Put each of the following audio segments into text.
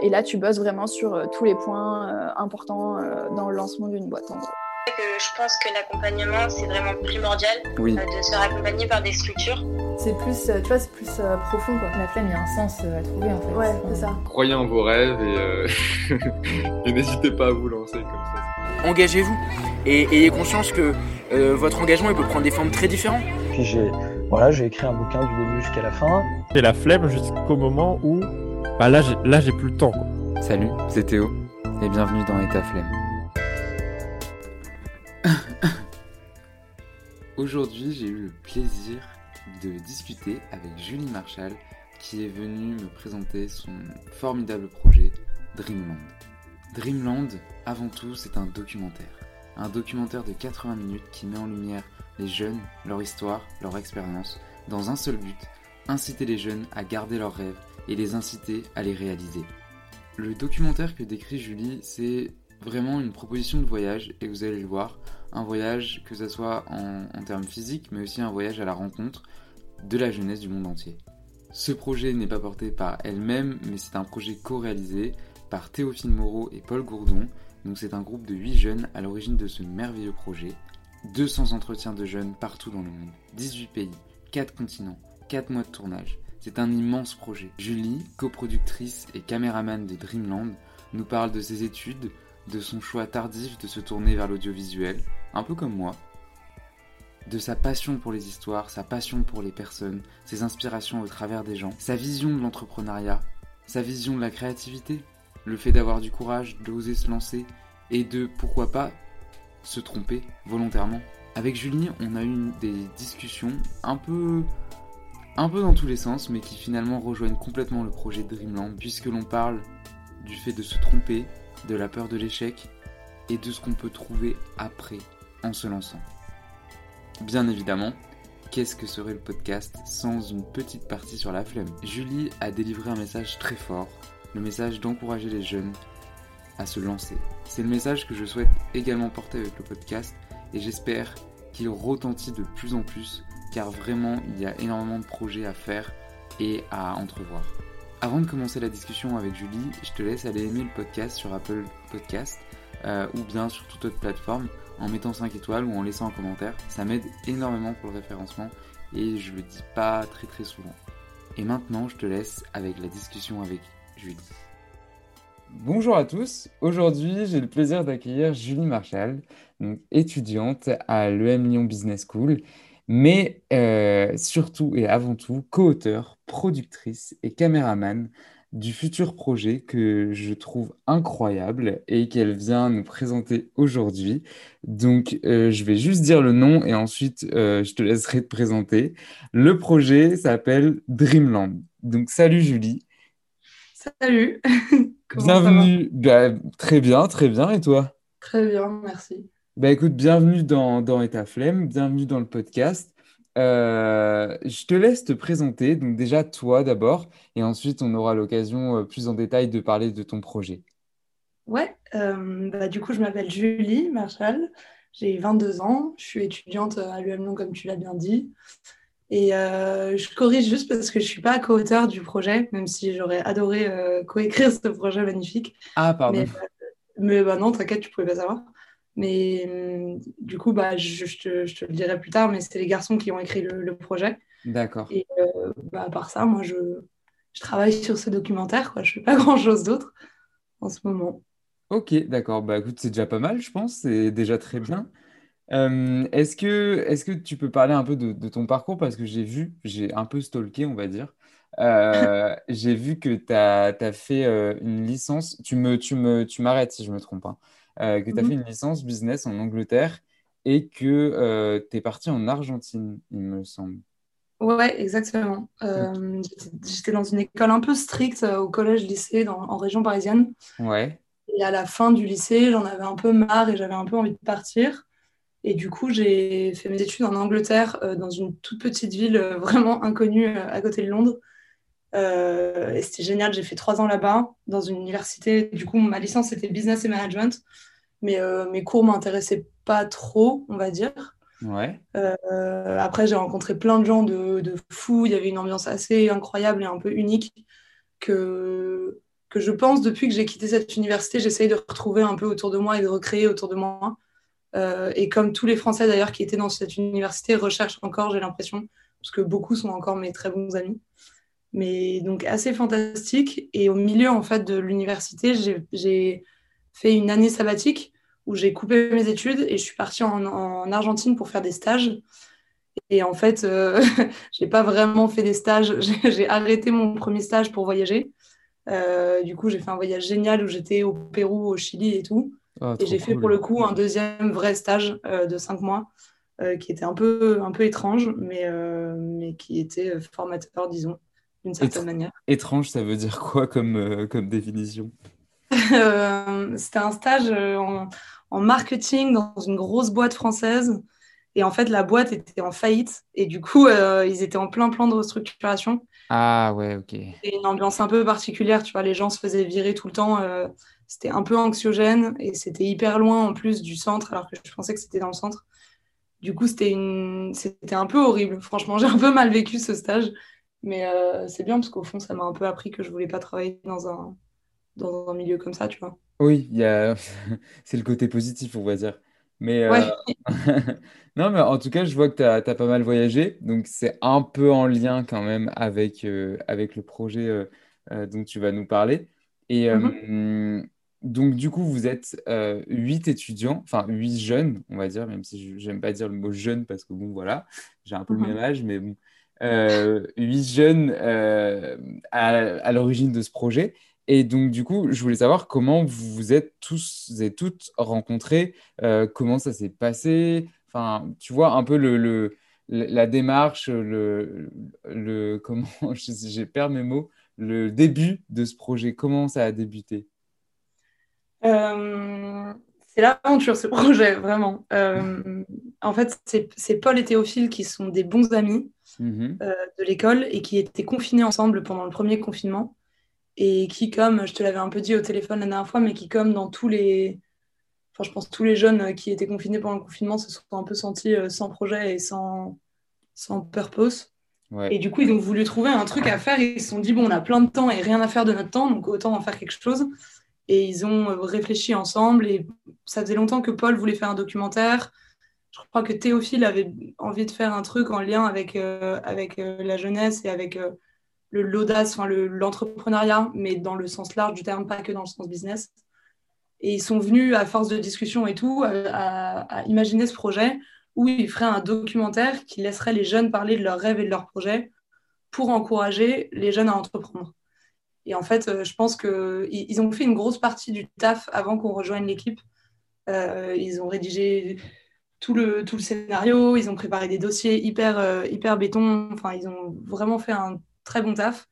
et là, tu bosses vraiment sur tous les points importants dans le lancement d'une boîte, en gros. Je pense que l'accompagnement, c'est vraiment primordial oui. de se faire accompagner par des structures. C'est plus, tu vois, c'est plus profond, quoi. La flemme, il y a un sens à trouver, en fait. Ouais, c'est ça. Croyez en vos rêves et, et n'hésitez pas à vous lancer comme ça. Engagez-vous et ayez conscience que votre engagement, il peut prendre des formes très différentes. Puis j'ai voilà, j'ai écrit un bouquin du début jusqu'à la fin. J'ai la flemme jusqu'au moment où bah là, j'ai, là, j'ai plus le temps. Quoi. Salut, c'est Théo et bienvenue dans État Flemme. Aujourd'hui, j'ai eu le plaisir de discuter avec Julie Marshall qui est venue me présenter son formidable projet Dreamland. Dreamland, avant tout, c'est un documentaire. Un documentaire de 80 minutes qui met en lumière les jeunes, leur histoire, leur expérience, dans un seul but, inciter les jeunes à garder leurs rêves et les inciter à les réaliser. Le documentaire que décrit Julie, c'est vraiment une proposition de voyage, et vous allez le voir, un voyage que ce soit en, termes physiques, mais aussi un voyage à la rencontre de la jeunesse du monde entier. Ce projet n'est pas porté par elle-même, mais c'est un projet co-réalisé par Théophile Moreau et Paul Gourdon, donc c'est un groupe de 8 jeunes à l'origine de ce merveilleux projet. 200 entretiens de jeunes partout dans le monde, 18 pays, 4 continents, 4 mois de tournage. C'est un immense projet. Julie, coproductrice et caméraman de Dreamland, nous parle de ses études, de son choix tardif de se tourner vers l'audiovisuel, un peu comme moi, de sa passion pour les histoires, sa passion pour les personnes, ses inspirations au travers des gens, sa vision de l'entrepreneuriat, sa vision de la créativité, le fait d'avoir du courage, d'oser se lancer et de, pourquoi pas, se tromper volontairement. Avec Julie, on a eu des discussions un peu un peu dans tous les sens, mais qui finalement rejoignent complètement le projet Dreamland, puisque l'on parle du fait de se tromper, de la peur de l'échec, et de ce qu'on peut trouver après en se lançant. Bien évidemment, qu'est-ce que serait le podcast sans une petite partie sur la flemme? Julie a délivré un message très fort, le message d'encourager les jeunes à se lancer. C'est le message que je souhaite également porter avec le podcast et j'espère qu'il retentit de plus en plus car vraiment il y a énormément de projets à faire et à entrevoir. Avant de commencer la discussion avec Julie, je te laisse aller aimer le podcast sur Apple Podcast euh, ou bien sur toute autre plateforme en mettant 5 étoiles ou en laissant un commentaire. Ça m'aide énormément pour le référencement et je le dis pas très très souvent. Et maintenant, je te laisse avec la discussion avec Julie. Bonjour à tous. Aujourd'hui, j'ai le plaisir d'accueillir Julie Marshall, étudiante à l'EM Lyon Business School, mais euh, surtout et avant tout co-auteur, productrice et caméraman du futur projet que je trouve incroyable et qu'elle vient nous présenter aujourd'hui. Donc, euh, je vais juste dire le nom et ensuite euh, je te laisserai te présenter. Le projet s'appelle Dreamland. Donc, salut Julie. Salut. bienvenue. Bah, très bien, très bien. Et toi? Très bien, merci. Bah écoute, bienvenue dans, dans État Flemme, bienvenue dans le podcast. Euh, je te laisse te présenter, donc déjà toi d'abord, et ensuite on aura l'occasion euh, plus en détail de parler de ton projet. Ouais, euh, bah, du coup je m'appelle Julie Marshall, j'ai 22 ans, je suis étudiante à l'UM comme tu l'as bien dit. Et je corrige juste parce que je ne suis pas co-auteur du projet, même si j'aurais adoré co-écrire ce projet magnifique. Ah, pardon. Mais, mais bah, non, t'inquiète, tu pouvais pas savoir. Mais hum, du coup, bah, je, je, te, je, te, le dirai plus tard, mais c'est les garçons qui ont écrit le, le projet. D'accord. Et euh, bah, à part ça, moi, je, je travaille sur ce documentaire. Quoi. Je ne fais pas grand-chose d'autre en ce moment. Ok, d'accord. Bah, écoute, c'est déjà pas mal, je pense. C'est déjà très bien. Euh, est-ce que, est que tu peux parler un peu de, de ton parcours? Parce que j'ai vu, j'ai un peu stalké, on va dire. Euh, j'ai vu que tu as, fait une licence. Tu me, tu me, tu m'arrêtes si je me trompe. Hein. Euh, que tu as -hmm. fait une licence business en Angleterre et que tu es parti en Argentine, il me semble. Ouais, exactement. Euh, J'étais dans une école un peu stricte au collège-lycée en région parisienne. Ouais. Et à la fin du lycée, j'en avais un peu marre et j'avais un peu envie de partir. Et du coup, j'ai fait mes études en Angleterre, euh, dans une toute petite ville euh, vraiment inconnue euh, à côté de Londres. Et c'était génial, j'ai fait trois ans là-bas, dans une université. Du coup, ma licence, c'était business et management. Mais mes cours m'intéressaient pas trop, on va dire. Ouais. après, j'ai rencontré plein de gens de, de fous. Il y avait une ambiance assez incroyable et un peu unique que, que je pense depuis que j'ai quitté cette université, j'essaye de retrouver un peu autour de moi et de recréer autour de moi. Euh, et comme tous les Français d'ailleurs qui étaient dans cette université recherchent encore, j'ai l'impression, parce que beaucoup sont encore mes très bons amis. Mais donc assez fantastique. Et au milieu en fait de l'université, j'ai fait une année sabbatique où j'ai coupé mes études et je suis partie en, en Argentine pour faire des stages. Et en fait, euh, j'ai pas vraiment fait des stages. J'ai arrêté mon premier stage pour voyager. Euh, du coup, j'ai fait un voyage génial où j'étais au Pérou, au Chili et tout. Ah, et j'ai fait pour le coup un deuxième vrai stage euh, de cinq mois euh, qui était un peu, un peu étrange, mais, mais qui était formateur, disons, d'une certaine manière. Étrange, ça veut dire quoi comme, comme définition? C'était un stage en, en, marketing dans une grosse boîte française. Et en fait, la boîte était en faillite. Et du coup, ils étaient en plein plan de restructuration. Ah ouais, ok. C'est une ambiance un peu particulière, tu vois, les gens se faisaient virer tout le temps. Euh, c'était un peu anxiogène et c'était hyper loin en plus du centre, alors que je pensais que c'était dans le centre. Du coup, c'était une... c'était un peu horrible. Franchement, j'ai un peu mal vécu ce stage. Mais euh, c'est bien parce qu'au fond, ça m'a un peu appris que je voulais pas travailler dans un, dans un milieu comme ça, tu vois. Oui, y a... c'est le côté positif, on va dire. Mais, euh, non, mais en tout cas, je vois que tu as, pas mal voyagé. Donc, c'est un peu en lien quand même avec, euh, avec le projet dont tu vas nous parler. Et mm-hmm. donc, du coup, vous êtes huit étudiants, enfin huit jeunes, on va dire, même si j'aime pas dire le mot jeune parce que, bon, voilà, j'ai un peu le mm-hmm. même âge, mais bon, huit jeunes à, à l'origine de ce projet. Et donc, du coup, je voulais savoir comment vous vous êtes tous et toutes rencontrés, euh, comment ça s'est passé? Enfin, tu vois, un peu le, la démarche, le, comment, j'ai perdu mes mots, le début de ce projet, comment ça a débuté? Euh, C'est l'aventure, ce projet, vraiment. Euh, en fait, c'est Paul et Théophile qui sont des bons amis mmh de l'école et qui étaient confinés ensemble pendant le premier confinement et qui, comme je te l'avais un peu dit au téléphone la dernière fois, mais qui, comme dans tous les. Enfin, je pense tous les jeunes qui étaient confinés pendant le confinement se sont un peu sentis euh, sans projet et sans, sans purpose. Et du coup, ils ont voulu trouver un truc à faire. Ils se sont dit, bon, on a plein de temps et rien à faire de notre temps, donc autant en faire quelque chose. Et ils ont euh, réfléchi ensemble. Et ça faisait longtemps que Paul voulait faire un documentaire. Je crois que Théophile avait envie de faire un truc en lien avec, euh, avec la jeunesse et avec l'audace, enfin, l'entrepreneuriat, mais dans le sens large du terme, pas que dans le sens business. Et ils sont venus, à force de discussion et tout, à, imaginer ce projet où ils feraient un documentaire qui laisserait les jeunes parler de leurs rêves et de leurs projets pour encourager les jeunes à entreprendre. Et en fait, euh, je pense qu'ils ils ont fait une grosse partie du taf avant qu'on rejoigne l'équipe. Euh, ils ont rédigé tout le, tout le scénario, ils ont préparé des dossiers hyper, euh, hyper béton. Enfin, ils ont vraiment fait un très bon taf.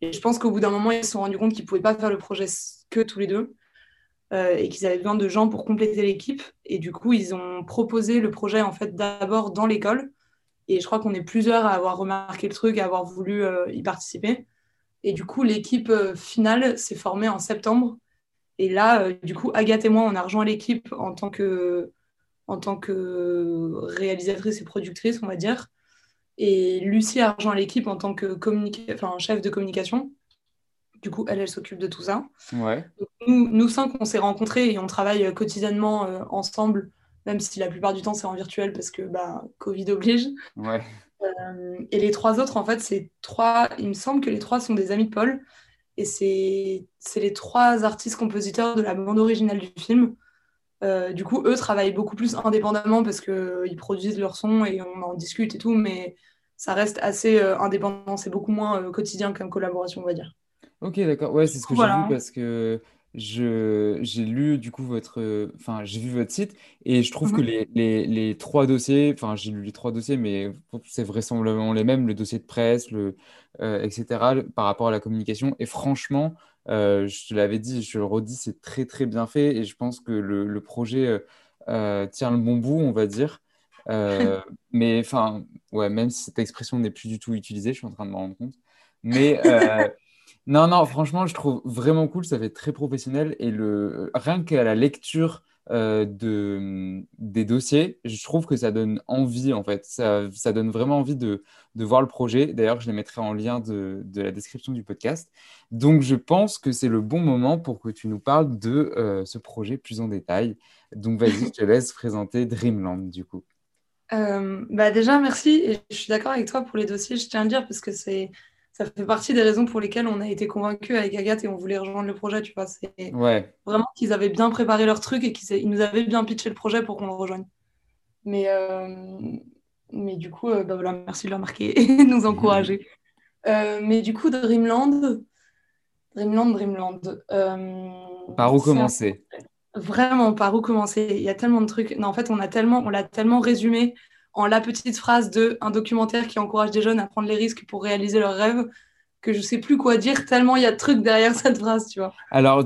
Et je pense qu'au bout d'un moment, ils se sont rendus compte qu'ils ne pouvaient pas faire le projet que tous les deux euh, et qu'ils avaient besoin de gens pour compléter l'équipe. Et du coup, ils ont proposé le projet en fait d'abord dans l'école. Et je crois qu'on est plusieurs à avoir remarqué le truc, à avoir voulu euh, y participer. Et du coup, l'équipe finale s'est formée en septembre. Et là, du coup, Agathe et moi, on a rejoint l'équipe en tant que en tant que réalisatrice et productrice, on va dire. Et Lucie a rejoint l'équipe en tant que enfin, chef de communication. Du coup, elle, elle s'occupe de tout ça. Ouais. nous, nous, cinq, on s'est rencontrés et on travaille quotidiennement euh, ensemble, même si la plupart du temps, c'est en virtuel parce que bah, Covid oblige. Ouais. Euh, et les trois autres, en fait, c'est trois. Il me semble que les trois sont des amis de Paul. Et c'est les trois artistes-compositeurs de la bande originale du film. Euh, du coup, eux travaillent beaucoup plus indépendamment parce qu'ils euh, produisent leur son et on en discute et tout, mais ça reste assez euh, indépendant. C'est beaucoup moins quotidien qu'une collaboration, on va dire. Ok, d'accord. Ouais, c'est ce que j'ai vu parce que je j'ai lu du coup votre enfin j'ai vu votre site et je trouve que mhm. les, les, trois dossiers enfin j'ai lu les trois dossiers mais c'est vraisemblablement les mêmes le dossier de presse le etc par rapport à la communication et franchement euh, je te l'avais dit, je le redis, c'est très très bien fait et je pense que le, projet euh, euh, tient le bon bout, on va dire. mais enfin, ouais, même si cette expression n'est plus du tout utilisée, je suis en train de m'en rendre compte. Mais non, non, franchement, je trouve vraiment cool, ça fait très professionnel et le rien qu'à la lecture euh, de, des dossiers, je trouve que ça donne envie, en fait. Ça, ça donne vraiment envie de, de voir le projet. D'ailleurs, je les mettrai en lien de, de, la description du podcast. Donc, je pense que c'est le bon moment pour que tu nous parles de euh, ce projet plus en détail. Donc, vas-y, je te laisse présenter Dreamland, du coup. Euh, bah déjà, merci. Et je suis d'accord avec toi pour les dossiers, je tiens à le dire, parce que c'est ça fait partie des raisons pour lesquelles on a été convaincus avec Agathe et on voulait rejoindre le projet. Tu vois, c'est ouais. vraiment qu'ils avaient bien préparé leur truc et qu'ils nous avaient bien pitché le projet pour qu'on le rejoigne. Mais, euh, mais du coup, euh, bah voilà, merci de le remarquer et de nous encourager. Euh, mais du coup, Dreamland, Dreamland, Dreamland. par où commencer? Vraiment, par où commencer? Il y a tellement de trucs. Non, en fait, on a tellement, on l'a tellement résumé en la petite phrase de un documentaire qui encourage des jeunes à prendre les risques pour réaliser leurs rêves que je sais plus quoi dire tellement il y a de trucs derrière cette phrase, tu vois. Alors,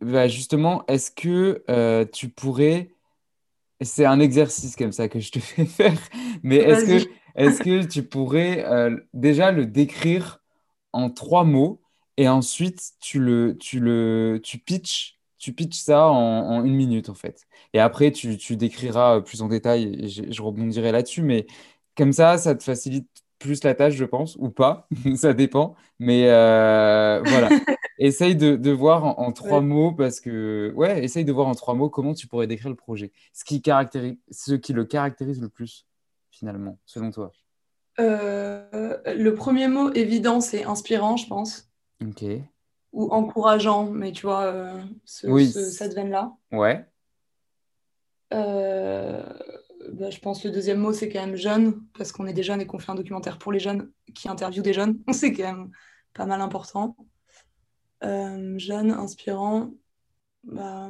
bah, justement, est-ce que euh, tu pourrais... C'est un exercice comme ça que je te fais faire, mais est-ce que, est que tu pourrais euh, déjà le décrire en trois mots et ensuite tu le, tu le, tu pitches tu pitches ça en, une minute en fait. Et après, tu, tu décriras plus en détail et je, rebondirai là-dessus. Mais comme ça, ça te facilite plus la tâche, je pense, ou pas, ça dépend. Mais euh, voilà, essaye de, de voir en, trois mots parce que, ouais, essaye de voir en trois mots comment tu pourrais décrire le projet. Ce qui, caractérise, ce qui le caractérise le plus, finalement, selon toi? Euh, le premier mot évident, c'est inspirant, je pense. Ok ou encourageant, mais tu vois, euh, cette veine-là. Ouais. Euh, bah, je pense que le deuxième mot, c'est quand même jeune, parce qu'on est des jeunes et qu'on fait un documentaire pour les jeunes qui interviewent des jeunes. C'est quand même pas mal important. Euh, jeune, inspirant, bah,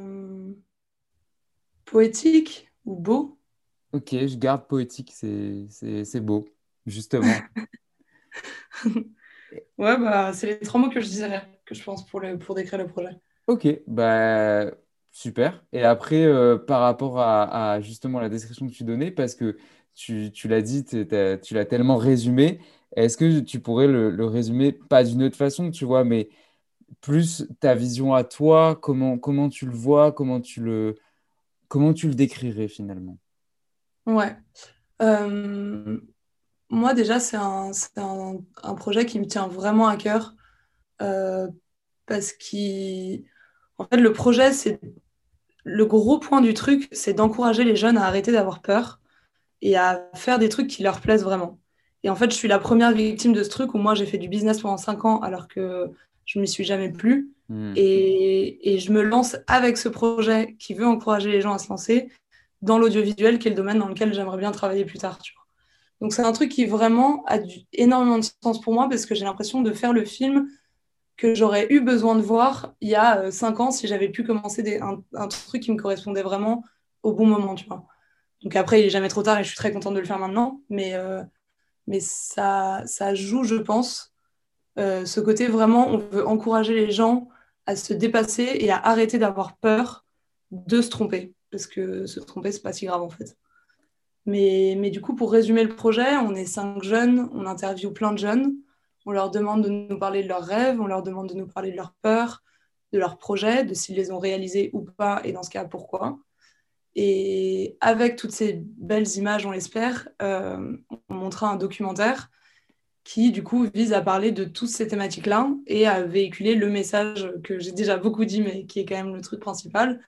poétique ou beau? Ok, je garde poétique, c'est beau, justement. ouais, bah, c'est les trois mots que je dirais que je pense pour, le, pour décrire le projet. Ok, bah super. Et après, euh, par rapport à, justement la description que tu donnais, parce que tu, tu l'as dit, tu l'as tellement résumé, est-ce que tu pourrais le, le résumer, pas d'une autre façon, tu vois, mais plus ta vision à toi, comment, comment tu le vois, comment tu le, comment tu le décrirais finalement? Ouais. Euh, moi, déjà, c'est un, un, un, projet qui me tient vraiment à cœur. Euh, parce qu'en fait, le projet, c'est le gros point du truc, c'est d'encourager les jeunes à arrêter d'avoir peur et à faire des trucs qui leur plaisent vraiment. Et en fait, je suis la première victime de ce truc où moi, j'ai fait du business pendant 5 ans alors que je ne m'y suis jamais plus. Hmm. Et, et, je me lance avec ce projet qui veut encourager les gens à se lancer dans l'audiovisuel, qui est le domaine dans lequel j'aimerais bien travailler plus tard. Tu vois. Donc, c'est un truc qui vraiment a du, énormément de sens pour moi parce que j'ai l'impression de faire le film que j'aurais eu besoin de voir il y a euh, cinq ans si j'avais pu commencer un, truc qui me correspondait vraiment au bon moment, tu vois. Donc après, il est jamais trop tard et je suis très contente de le faire maintenant, mais, euh, mais ça, ça joue, je pense, euh, ce côté vraiment, on veut encourager les gens à se dépasser et à arrêter d'avoir peur de se tromper, parce que se tromper, c'est pas si grave en fait. Mais, mais du coup, pour résumer le projet, on est cinq jeunes, on interviewe plein de jeunes. On leur demande de nous parler de leurs rêves, on leur demande de nous parler de leurs peurs, de leurs projets, de s'ils les ont réalisés ou pas, et dans ce cas, pourquoi. Et avec toutes ces belles images, on l'espère, euh, on montrera un documentaire qui, du coup, vise à parler de toutes ces thématiques-là et à véhiculer le message que j'ai déjà beaucoup dit, mais qui est quand même le truc principal,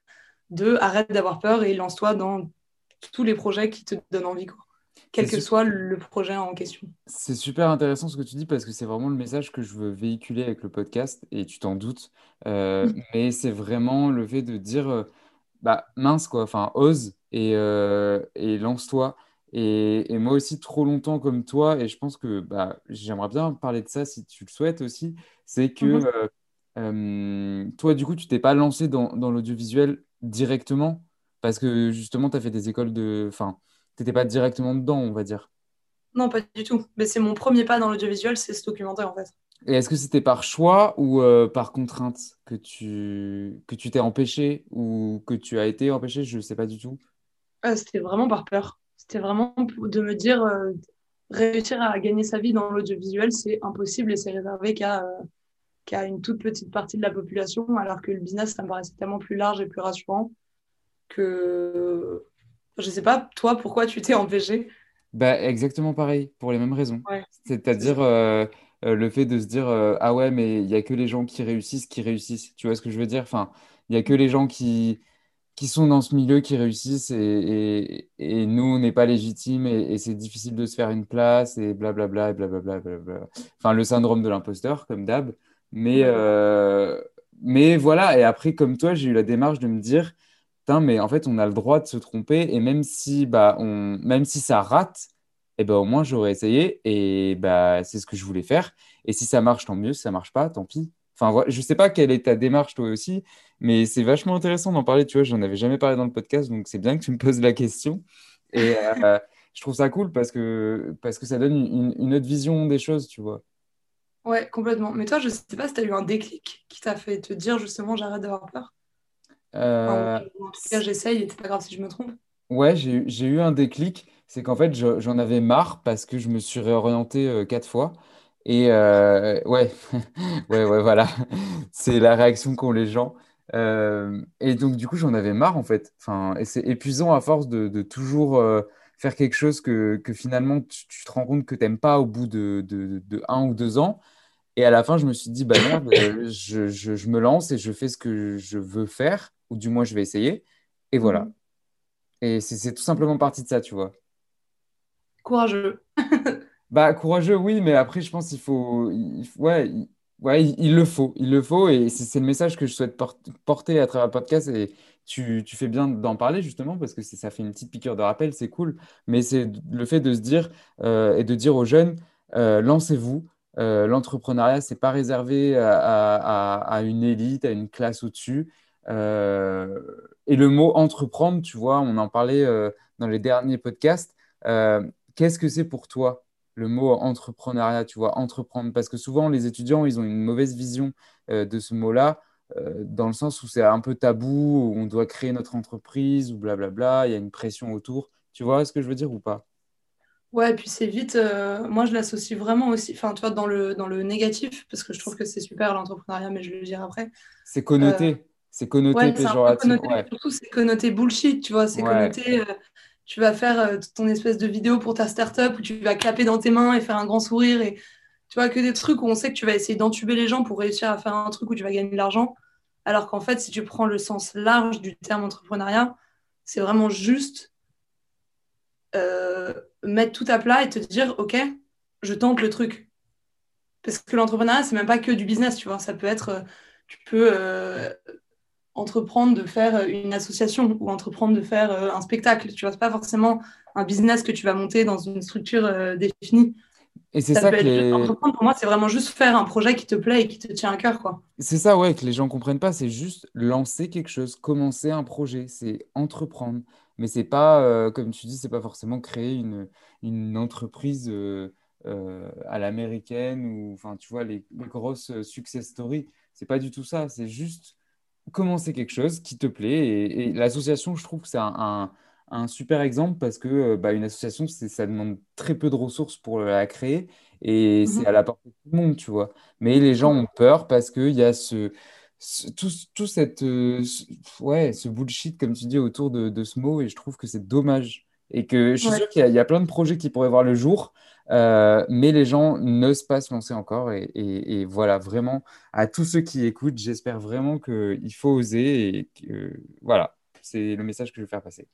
de arrête d'avoir peur et lance-toi dans tous les projets qui te donnent envie. Quel que soit le projet en question. C'est super intéressant ce que tu dis parce que c'est vraiment le message que je veux véhiculer avec le podcast et tu t'en doutes. Euh, mais c'est vraiment le fait de dire euh, bah, mince quoi, enfin ose et, euh, et lance-toi. Et, et, moi aussi, trop longtemps comme toi, et je pense que bah, j'aimerais bien parler de ça si tu le souhaites aussi, c'est que mm-hmm. toi, du coup, tu t'es pas lancé dans, dans l'audiovisuel directement parce que justement, tu as fait des écoles de. Enfin, pas directement dedans, on va dire. Non, pas du tout. Mais c'est mon premier pas dans l'audiovisuel, c'est ce documentaire en fait. Et est-ce que c'était par choix ou euh, par contrainte que tu que tu t'es empêché ou que tu as été empêché? Je ne sais pas du tout. Euh, c'était vraiment par peur. C'était vraiment de me dire euh, réussir à gagner sa vie dans l'audiovisuel, c'est impossible et c'est réservé qu'à qu'à une toute petite partie de la population, alors que le business, ça me paraissait tellement plus large et plus rassurant. que. Je sais pas, toi, pourquoi tu t'es empêché? Bah, exactement pareil, pour les mêmes raisons. Ouais. C'est-à-dire euh, euh, le fait de se dire euh, Ah ouais, mais il n'y a que les gens qui réussissent qui réussissent. Tu vois ce que je veux dire? Enfin, il n'y a que les gens qui, qui sont dans ce milieu qui réussissent et, et, et nous, on n'est pas légitimes et, et c'est difficile de se faire une place et blablabla et blablabla. blablabla. Enfin, le syndrome de l'imposteur, comme d'hab. Mais, euh, mais voilà, et après, comme toi, j'ai eu la démarche de me dire, Mais en fait, on a le droit de se tromper, et même si, bah, même si ça rate, eh ben, au moins j'aurais essayé, et bah, c'est ce que je voulais faire. Et si ça marche, tant mieux, si ça marche pas, tant pis. Enfin, je sais pas quelle est ta démarche toi aussi, mais c'est vachement intéressant d'en parler, tu vois, j'en avais jamais parlé dans le podcast, donc c'est bien que tu me poses la question. Et euh, je trouve ça cool parce que, parce que ça donne une, autre vision des choses, tu vois. Ouais, complètement. Mais toi, je sais pas si tu as eu un déclic qui t'a fait te dire justement j'arrête d'avoir peur. Euh, Enfin, ou en tout cas, j'essaye et c'est pas grave si je me trompe. Ouais, j'ai eu un déclic. C'est qu'en fait, je- j'en avais marre parce que je me suis réorienté euh, quatre fois. Et euh, ouais, ouais, ouais, voilà. C'est la réaction qu'ont les gens. Euh, et donc, du coup, j'en avais marre, en fait. Enfin, et c'est épuisant à force de, de toujours euh, faire quelque chose que, que finalement, tu, tu te rends compte que t'aimes pas au bout de, de, de un ou deux ans. Et à la fin, je me suis dit, bah merde, euh, je, je, je me lance et je fais ce que je veux faire, ou du moins, je vais essayer. Et voilà. Mhm. Et c'est tout simplement parti de ça, tu vois. Courageux. Bah, courageux, oui, mais après, je pense qu'il faut, il- ouais, il, ouais, il, il le faut, il le faut, et c'est le message que je souhaite por- porter à travers le podcast, et tu, tu fais bien d'en parler, justement, parce que ça fait une petite piqûre de rappel, c'est cool, mais c'est le fait de se dire, euh, et de dire aux jeunes, euh, lancez-vous, Euh, l'entrepreneuriat, c'est pas réservé à, à- à- à une élite, à une classe au-dessus, Euh, et le mot entreprendre, tu vois, on en parlait euh, dans les derniers podcasts, Euh, qu'est-ce que c'est pour toi? le mot entrepreneuriat, tu vois, entreprendre? Parce que souvent, les étudiants, ils ont une mauvaise vision de ce mot-là, dans le sens où c'est un peu tabou, où on doit créer notre entreprise, ou blablabla, il y a une pression autour. Tu vois ce que je veux dire ou pas? Ouais, et puis c'est vite. euh, moi, je l'associe vraiment aussi, enfin, tu vois, dans le, dans le négatif, parce que je trouve que c'est super l'entrepreneuriat, mais je vais le dire après. C'est Euh, connoté, c'est connoté ouais, péjoratif. connoté, Ouais, surtout c'est connoté bullshit, tu vois, c'est ouais, connoté. euh, tu vas faire euh, ton espèce de vidéo pour ta startup où tu vas clapper dans tes mains et faire un grand sourire et tu vois que des trucs où on sait que tu vas essayer d'entuber les gens pour réussir à faire un truc où tu vas gagner de l'argent. Alors qu'en fait, si tu prends le sens large du terme entrepreneuriat, c'est vraiment juste euh, mettre tout à plat et te dire, OK, je tente le truc. Parce que l'entrepreneuriat, c'est même pas que du business, tu vois. Ça peut être, tu peux euh, entreprendre de faire une association ou entreprendre de faire euh, un spectacle. Tu vois, pas forcément un business que tu vas monter dans une structure euh, définie. Et c'est Ça ça que les... entreprendre. Pour moi, c'est vraiment juste faire un projet qui te plaît et qui te tient à cœur, quoi. C'est ça, ouais, que les gens comprennent pas. C'est juste lancer quelque chose, commencer un projet, c'est entreprendre. Mais c'est pas, euh, comme tu dis, c'est pas forcément créer une, une entreprise euh, euh, à l'américaine ou, enfin, tu vois, les, les grosses euh, success stories. C'est pas du tout ça. C'est juste commencer quelque chose qui te plaît. Et, et l'association, je trouve que c'est un, un- un super exemple parce que euh, bah, une association, c'est, ça demande très peu de ressources pour la créer et c'est à la portée de tout le monde, tu vois. Mais les gens ont peur parce qu'il y a ce, ce- tout, tout cette, euh, ce- ouais, ce bullshit, comme tu dis, autour de, de ce mot et je trouve que c'est dommage. Et que je suis Ouais. sûr qu'il y a plein de projets qui pourraient voir le jour, euh, mais les gens n'osent pas se lancer encore. Et, et- et voilà, vraiment, à tous ceux qui écoutent, j'espère vraiment qu'il faut oser et que, voilà, c'est le message que je veux faire passer.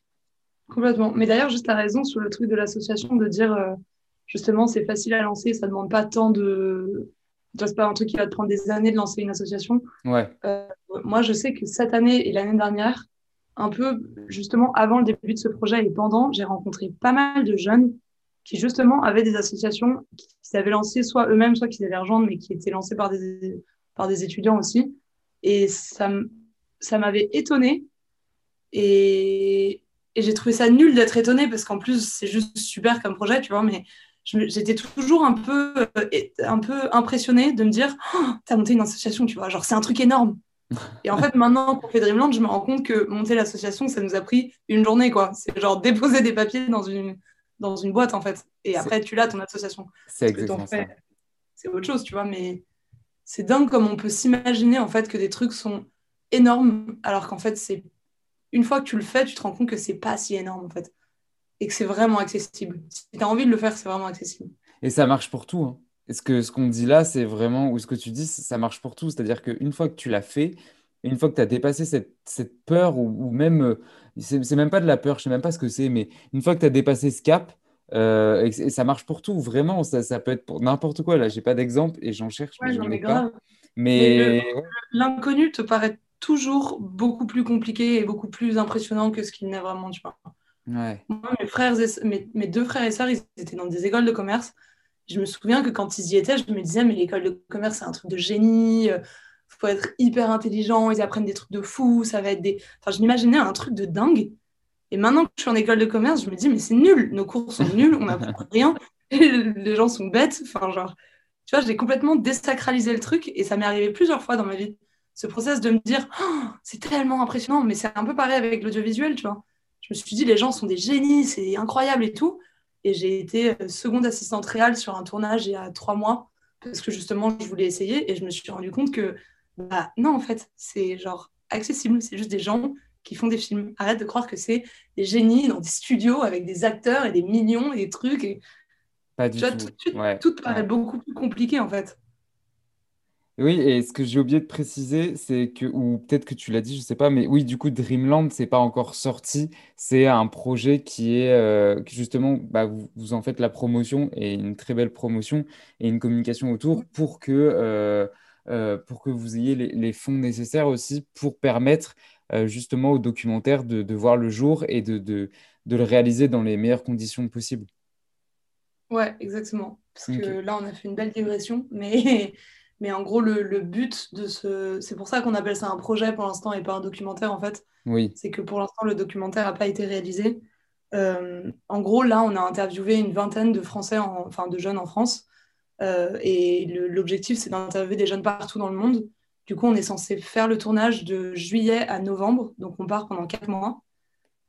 Complètement. Mais d'ailleurs, juste la raison sur le truc de l'association, de dire euh, justement, c'est facile à lancer, ça demande pas tant de. C'est pas un truc qui va te prendre des années de lancer une association. Ouais, Euh, moi, je sais que cette année et l'année dernière, un peu justement avant le début de ce projet et pendant, j'ai rencontré pas mal de jeunes qui justement avaient des associations qui s'avaient lancées soit eux-mêmes, soit qu'ils avaient rejointes, mais qui étaient lancées par des, par des étudiants aussi. Et ça, m'avait étonnée. Et, j'ai trouvé ça nul d'être étonnée parce qu'en plus, c'est juste super comme projet, tu vois. Mais j'étais toujours un peu, euh, un peu impressionnée de me dire, oh, t'as monté une association, tu vois. Genre, c'est un truc énorme. Et en fait, maintenant qu'on fait Dreamland, je me rends compte que monter l'association, ça nous a pris une journée, quoi. C'est genre déposer des papiers dans une, dans une boîte, en fait. Et après, tu l'as, ton association. c'est exactement ça. c'est autre chose, tu vois. Mais c'est dingue comme on peut s'imaginer, en fait, que des trucs sont énormes, alors qu'en fait, c'est une fois que tu le fais, tu te rends compte que c'est pas si énorme en fait. Et que c'est vraiment accessible. Si tu as envie de le faire, c'est vraiment accessible. Et ça marche pour tout. Hein. Est-ce que ce qu'on dit là, c'est vraiment, ou ce que tu dis, ça marche pour tout? C'est-à-dire qu'une fois que tu l'as fait, une fois que tu as dépassé cette, cette peur, ou, ou même, euh, c'est même pas de la peur, je sais même pas ce que c'est, mais une fois que tu as dépassé ce cap, euh, et, ça marche pour tout, vraiment, ça, ça peut être pour n'importe quoi. Là, j'ai pas d'exemple et j'en cherche, mais Ouais, j'en non, ai mais pas. grave. Mais Mais L'inconnu te paraît toujours beaucoup plus compliqué et beaucoup plus impressionnant que ce qu'il n'est vraiment, tu vois. ouais. Moi, mes frères et- mes, mes deux frères et sœurs, ils étaient dans des écoles de commerce. Je me souviens que quand ils y étaient, je me disais, mais l'école de commerce, c'est un truc de génie. Il faut être hyper intelligent. Ils apprennent des trucs de fou. Ça va être des. Enfin, je m'imaginais un truc de dingue. Et maintenant que je suis en école de commerce, je me dis, mais c'est nul. Nos cours sont nuls. On n'apprend rien. Les gens sont bêtes. Enfin, genre, tu vois, j'ai complètement désacralisé le truc. Et ça m'est arrivé plusieurs fois dans ma vie. Ce process de me dire, Oh, c'est tellement impressionnant. Mais c'est un peu pareil avec l'audiovisuel, tu vois. Je me suis dit, les gens sont des génies, c'est incroyable et tout. Et j'ai été euh, seconde assistante réelle sur un tournage il y a trois mois, parce que justement, je voulais essayer. Et je me suis rendu compte que, bah, non, en fait, c'est genre accessible. C'est juste des gens qui font des films. Arrête de croire que c'est des génies dans des studios avec des acteurs et des millions et des trucs. Et, Pas du vois, tout. tout Ouais, paraît ouais. beaucoup plus compliqué, en fait. Oui, et ce que j'ai oublié de préciser, c'est que, ou peut-être que tu l'as dit, je sais pas, mais oui, du coup, Dreamland, c'est pas encore sorti. C'est un projet qui est, euh, justement, bah, vous, vous en faites la promotion et une très belle promotion et une communication autour pour que, euh, pour que vous ayez les, les fonds nécessaires aussi pour permettre euh, justement au documentaire de, de voir le jour et de, de, de le réaliser dans les meilleures conditions possibles. Ouais, exactement. Parce que là, on a fait une belle digression, mais, mais en gros, le, le but de ce... C'est pour ça qu'on appelle ça un projet pour l'instant et pas un documentaire, en fait. Oui, C'est que pour l'instant, le documentaire n'a pas été réalisé. Euh, en gros, là, on a interviewé une vingtaine de Français, en- enfin de jeunes en France. Euh, et l'objectif, c'est d'interviewer des jeunes partout dans le monde. Du coup, on est censé faire le tournage de juillet à novembre. Donc, on part pendant quatre mois.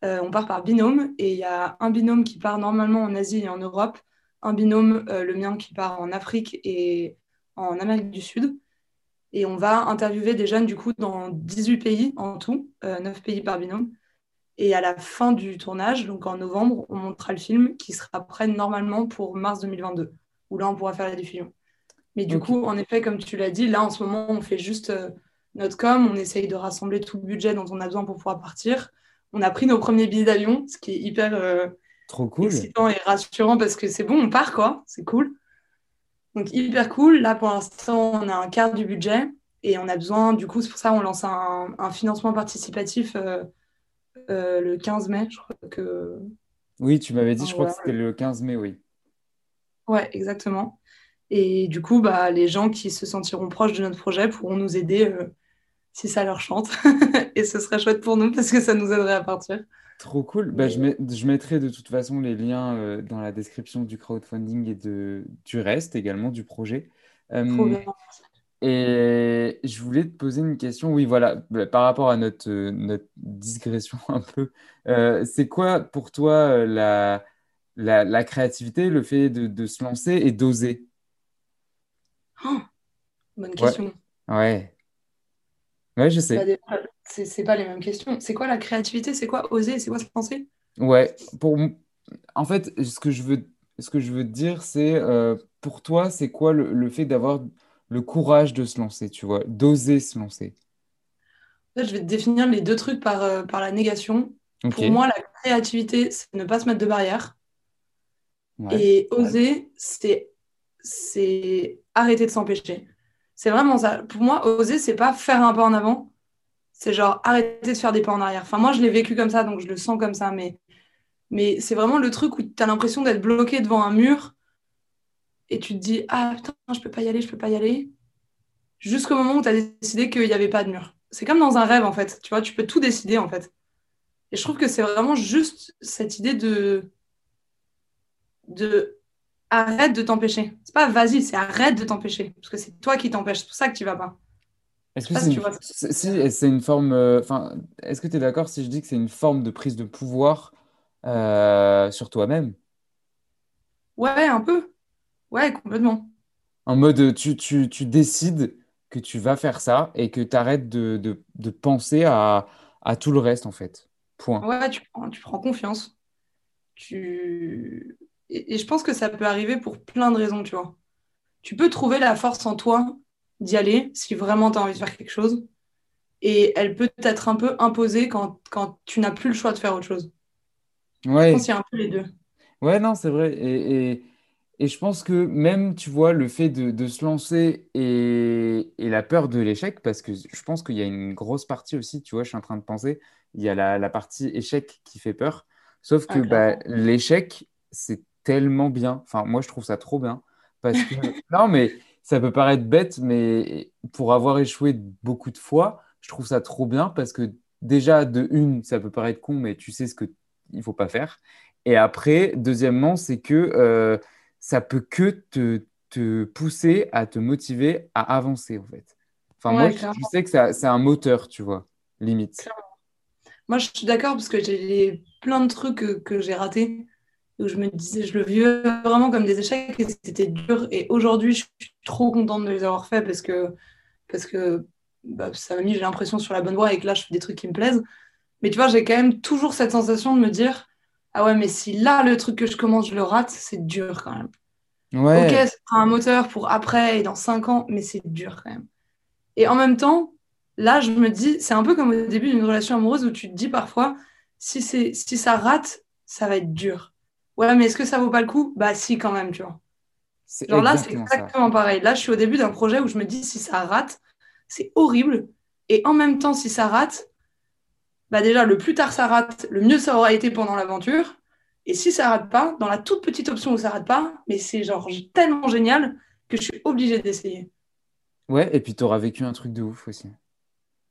Euh, on part par binôme. Et il y a un binôme qui part normalement en Asie et en Europe. Un binôme, euh, le mien, qui part en Afrique et en Amérique du Sud. Et on va interviewer des jeunes, du coup, dans 18 pays en tout, euh, 9 pays par binôme. Et à la fin du tournage, donc en novembre, on montrera le film qui sera prêt normalement pour mars 2022, où là, on pourra faire la diffusion. Mais du coup, en effet, comme tu l'as dit, là, en ce moment, on fait juste euh, notre com, on essaye de rassembler tout le budget dont on a besoin pour pouvoir partir. On a pris nos premiers billets d'avion, ce qui est hyper euh, trop cool. excitant et rassurant parce que c'est bon, on part, quoi. C'est cool. Donc, hyper cool. Là, pour l'instant, on a un quart du budget et on a besoin, du coup, c'est pour ça qu'on lance un, un financement participatif euh, le 15 mai. Je crois que. Oui, tu m'avais dit, je crois que c'était le 15 mai, oui. Ouais, exactement. Et du coup, bah, les gens qui se sentiront proches de notre projet pourront nous aider euh, si ça leur chante. et ce serait chouette pour nous parce que ça nous aiderait à partir. Trop cool. Bah, je, mettrai de toute façon les liens euh, dans la description du crowdfunding et de, du reste également du projet. Trop Euh, bien. et je voulais te poser une question. Oui, voilà, bah, par rapport à notre, notre digression un peu, c'est quoi pour toi la, la, la créativité, le fait de, de se lancer et d'oser? Oh, bonne question. Ouais. Ouais, je sais. c'est pas les mêmes questions. C'est quoi la créativité? C'est quoi oser? C'est quoi se penser? Ouais, pour en fait, ce que je veux, ce que je veux te dire, c'est euh, pour toi, c'est quoi le, le fait d'avoir le courage de se lancer, tu vois, d'oser se lancer? Je vais te définir les deux trucs par, euh, par la négation. Pour moi, la créativité, c'est ne pas se mettre de barrières. Ouais. Et oser, c'est c'est arrêter de s'empêcher. C'est vraiment ça. Pour moi, oser, c'est pas faire un pas en avant. C'est genre arrêter de faire des pas en arrière. Enfin, moi, je l'ai vécu comme ça, donc je le sens comme ça. Mais, mais c'est vraiment le truc où tu as l'impression d'être bloqué devant un mur et tu te dis Ah putain, je peux pas y aller, je peux pas y aller. Jusqu'au moment où tu as décidé qu'il n'y avait pas de mur. C'est comme dans un rêve, en fait. Tu vois, tu peux tout décider, en fait. Et je trouve que c'est vraiment juste cette idée de de arrête de t'empêcher. C'est pas vas-y, c'est arrête de t'empêcher. Parce que c'est toi qui t'empêches. C'est pour ça que tu vas pas. Est-ce que c'est si une, vois si, c'est une forme, euh, enfin, est-ce que tu es d'accord si je dis que c'est une forme de prise de pouvoir euh, sur toi-même? Ouais, un peu. Ouais, complètement. En mode, tu, tu, tu décides que tu vas faire ça et que tu arrêtes de, de, de penser à, à tout le reste, en fait. Point. Ouais, tu prends, tu prends confiance. Tu... Et, et je pense que ça peut arriver pour plein de raisons, tu vois. Tu peux trouver la force en toi d'y aller si vraiment tu as envie de faire quelque chose. Et elle peut être un peu imposée quand, quand tu n'as plus le choix de faire autre chose. Je Ouais, pense qu'il y a un peu les deux. ouais, non, c'est vrai. Et, et, et je pense que même, tu vois, le fait de, de se lancer et, et la peur de l'échec, parce que je pense qu'il y a une grosse partie aussi, tu vois, je suis en train de penser, il y a la, la partie échec qui fait peur. Sauf que Ah, bah, l'échec, c'est tellement bien. Enfin, moi, je trouve ça trop bien. Parce que, non, mais ça peut paraître bête, mais pour avoir échoué beaucoup de fois, je trouve ça trop bien parce que déjà, de une, ça peut paraître con, mais tu sais ce que il faut pas faire. Et après, deuxièmement, c'est que euh, ça peut que te, te pousser à te motiver à avancer, en fait. Enfin, moi, je, sais que c'est un moteur, tu vois, limite. Moi, je suis d'accord parce que j'ai plein de trucs que, que j'ai ratés. Où je me disais, je le vivais vraiment comme des échecs et c'était dur. Et aujourd'hui, je suis trop contente de les avoir faits parce que, parce que bah, ça m'a mis, j'ai l'impression, sur la bonne voie et que là, je fais des trucs qui me plaisent. Mais tu vois, j'ai quand même toujours cette sensation de me dire, ah ouais, mais si là, le truc que je commence, je le rate, c'est dur quand même. Ok, Ouais, c'est un moteur pour après et dans cinq ans, mais c'est dur quand même. Et en même temps, là, je me dis, c'est un peu comme au début d'une relation amoureuse où tu te dis parfois, si c'est, si ça rate, ça va être dur. Ouais, mais est-ce que ça vaut pas le coup? Bah si, quand même, tu vois. Genre là, c'est exactement ça. pareil. Là, je suis au début d'un projet où je me dis, si ça rate, c'est horrible. Et en même temps, si ça rate, bah déjà, le plus tard ça rate, le mieux ça aura été pendant l'aventure. Et si ça rate pas, dans la toute petite option où ça rate pas, mais c'est genre tellement génial que je suis obligée d'essayer. Ouais, et puis tu auras vécu un truc de ouf aussi.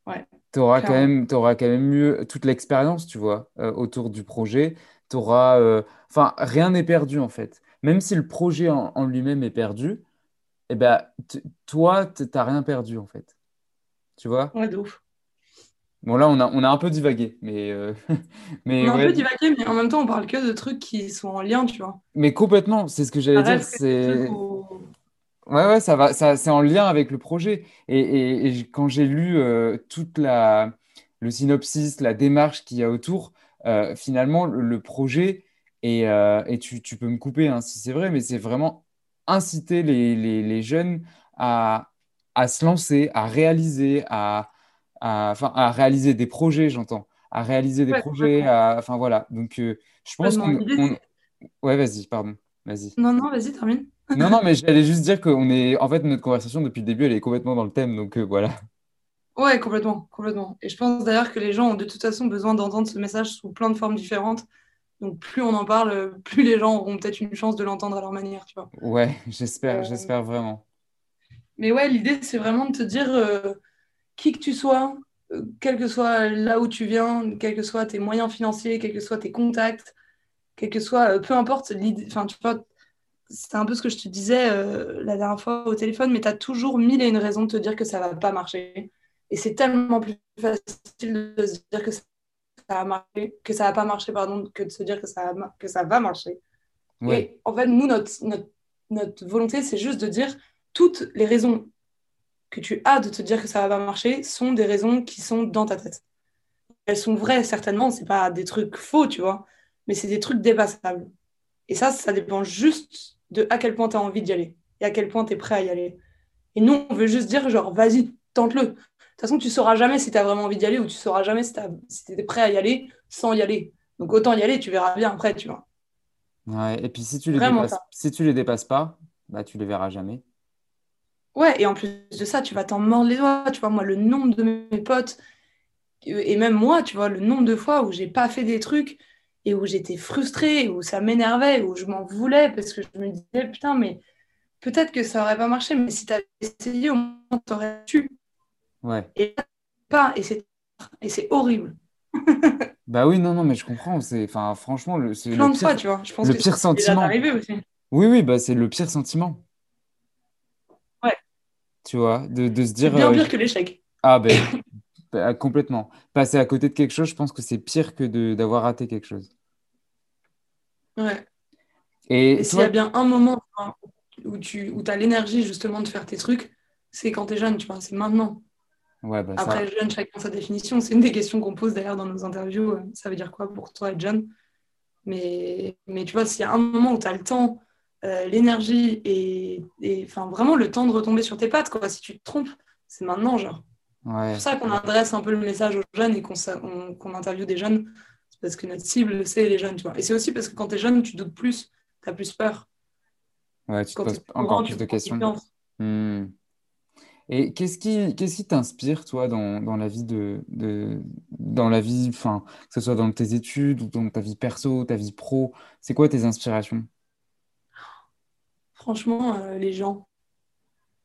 Ouais, Tu auras quand même, t'auras quand même eu toute l'expérience, tu vois, euh, autour du projet. Euh, Enfin, rien n'est perdu en fait. Même si le projet en, en lui-même est perdu, eh ben, toi, t- t'as rien perdu en fait. Tu vois? Ouais, de ouf. Bon, là, on a, on a un peu divagué, mais, euh, mais On a un peu divagué, mais en même temps, on parle que de trucs qui sont en lien, tu vois. mais complètement, c'est ce que j'allais dire. C'est. Ouais, ouais, ça va, ça, c'est en lien avec le projet. Et, et- et j- quand j'ai lu euh, toute la, le synopsis, la démarche qu'il y a autour, euh, finalement, le, projet, et, euh, et tu, tu peux me couper hein, si c'est vrai, mais c'est vraiment inciter les, les, les jeunes à, à se lancer, à réaliser, à, à, enfin, à réaliser des projets, j'entends, à réaliser des Ouais, projets, enfin voilà. Donc, euh, je pense qu'on, on... Ouais, vas-y, pardon, vas-y. Non, non, vas-y, termine. Non, non, mais j'allais juste dire qu'on est. En fait, notre conversation depuis le début, elle est complètement dans le thème, donc euh, voilà. Ouais, complètement, complètement. Et je pense d'ailleurs que les gens ont de toute façon besoin d'entendre ce message sous plein de formes différentes. Donc plus on en parle, plus les gens auront peut-être une chance de l'entendre à leur manière, tu vois. Ouais, j'espère, Euh, j'espère vraiment. Mais ouais, l'idée, c'est vraiment de te dire, euh, qui que tu sois, euh, quel que soit là où tu viens, quels que soient tes moyens financiers, quels que soient tes contacts, quel que soit, peu importe l'idée, enfin, tu vois, c'est un peu ce que je te disais la dernière fois au téléphone, mais tu as toujours mille et une raisons de te dire que ça va pas marcher. Et c'est tellement plus facile de se dire que ça va marcher, que ça va pas marcher, pardon, que de se dire que ça va, que ça va marcher. Ouais, Et en fait, nous, notre, notre, notre volonté, c'est juste de dire toutes les raisons que tu as de te dire que ça va pas marcher sont des raisons qui sont dans ta tête. Elles sont vraies, certainement, c'est pas des trucs faux, tu vois, mais c'est des trucs dépassables. Et ça, ça dépend juste de à quel point tu as envie d'y aller et à quel point tu es prêt à y aller. Et nous, on veut juste dire, genre, vas-y, tente-le. De toute façon, tu sauras jamais si tu as vraiment envie d'y aller ou tu sauras jamais si, si tu es prêt à y aller sans y aller. Donc autant y aller, tu verras bien après, tu vois. ouais. Et puis si tu les Vraiment dépasses, si tu les dépasses pas, bah tu les verras jamais. Ouais, et en plus de ça, tu vas t'en mordre les doigts. Tu vois, moi, le nombre de mes potes, euh, et même moi, tu vois, le nombre de fois où j'ai pas fait des trucs et où j'étais frustrée, où ça m'énervait, où je m'en voulais parce que je me disais, putain, mais peut-être que ça aurait pas marché, mais si t'avais essayé, au moins t'aurais su. Ouais. Et pas, et c'est et c'est horrible. Bah oui, non, non, mais je comprends. C'est, enfin, franchement, le, c'est Plein le de fois, pire, tu vois. Je pense le que pire c'est sentiment. aussi. Oui, oui, bah c'est le pire sentiment. Ouais, Tu vois, de, de se c'est dire, bien euh, pire que l'échec. ah ben, bah, complètement. Passer à côté de quelque chose, je pense que c'est pire que de d'avoir raté quelque chose. Ouais. Et Et s'il y a bien un moment tu vois, où tu où as l'énergie justement de faire tes trucs, c'est quand t'es jeune, tu vois, c'est maintenant. Ouais, bah, ça- Après, jeune, chacun sa définition. C'est une des questions qu'on pose d'ailleurs dans nos interviews. euh, Ça veut dire quoi pour toi être jeune? Mais, mais tu vois, s'il y a un moment où tu as le temps, euh, l'énergie et, et vraiment le temps de retomber sur tes pattes, quoi. Si tu te trompes, c'est maintenant, genre. ouais. C'est pour ça qu'on adresse un peu le message aux jeunes et qu'on on- interviewe des jeunes. Parce que notre cible, c'est les jeunes, tu vois. Et c'est aussi parce que quand tu es jeune, tu doutes plus, tu as plus peur. Ouais, tu te poses encore plus de questions. Et qu'est-ce qui, qu'est-ce qui t'inspire, toi, dans, dans la vie de, de, dans la vie, que ce soit dans tes études ou dans ta vie perso, ta vie pro, c'est quoi tes inspirations? Franchement, euh, les gens.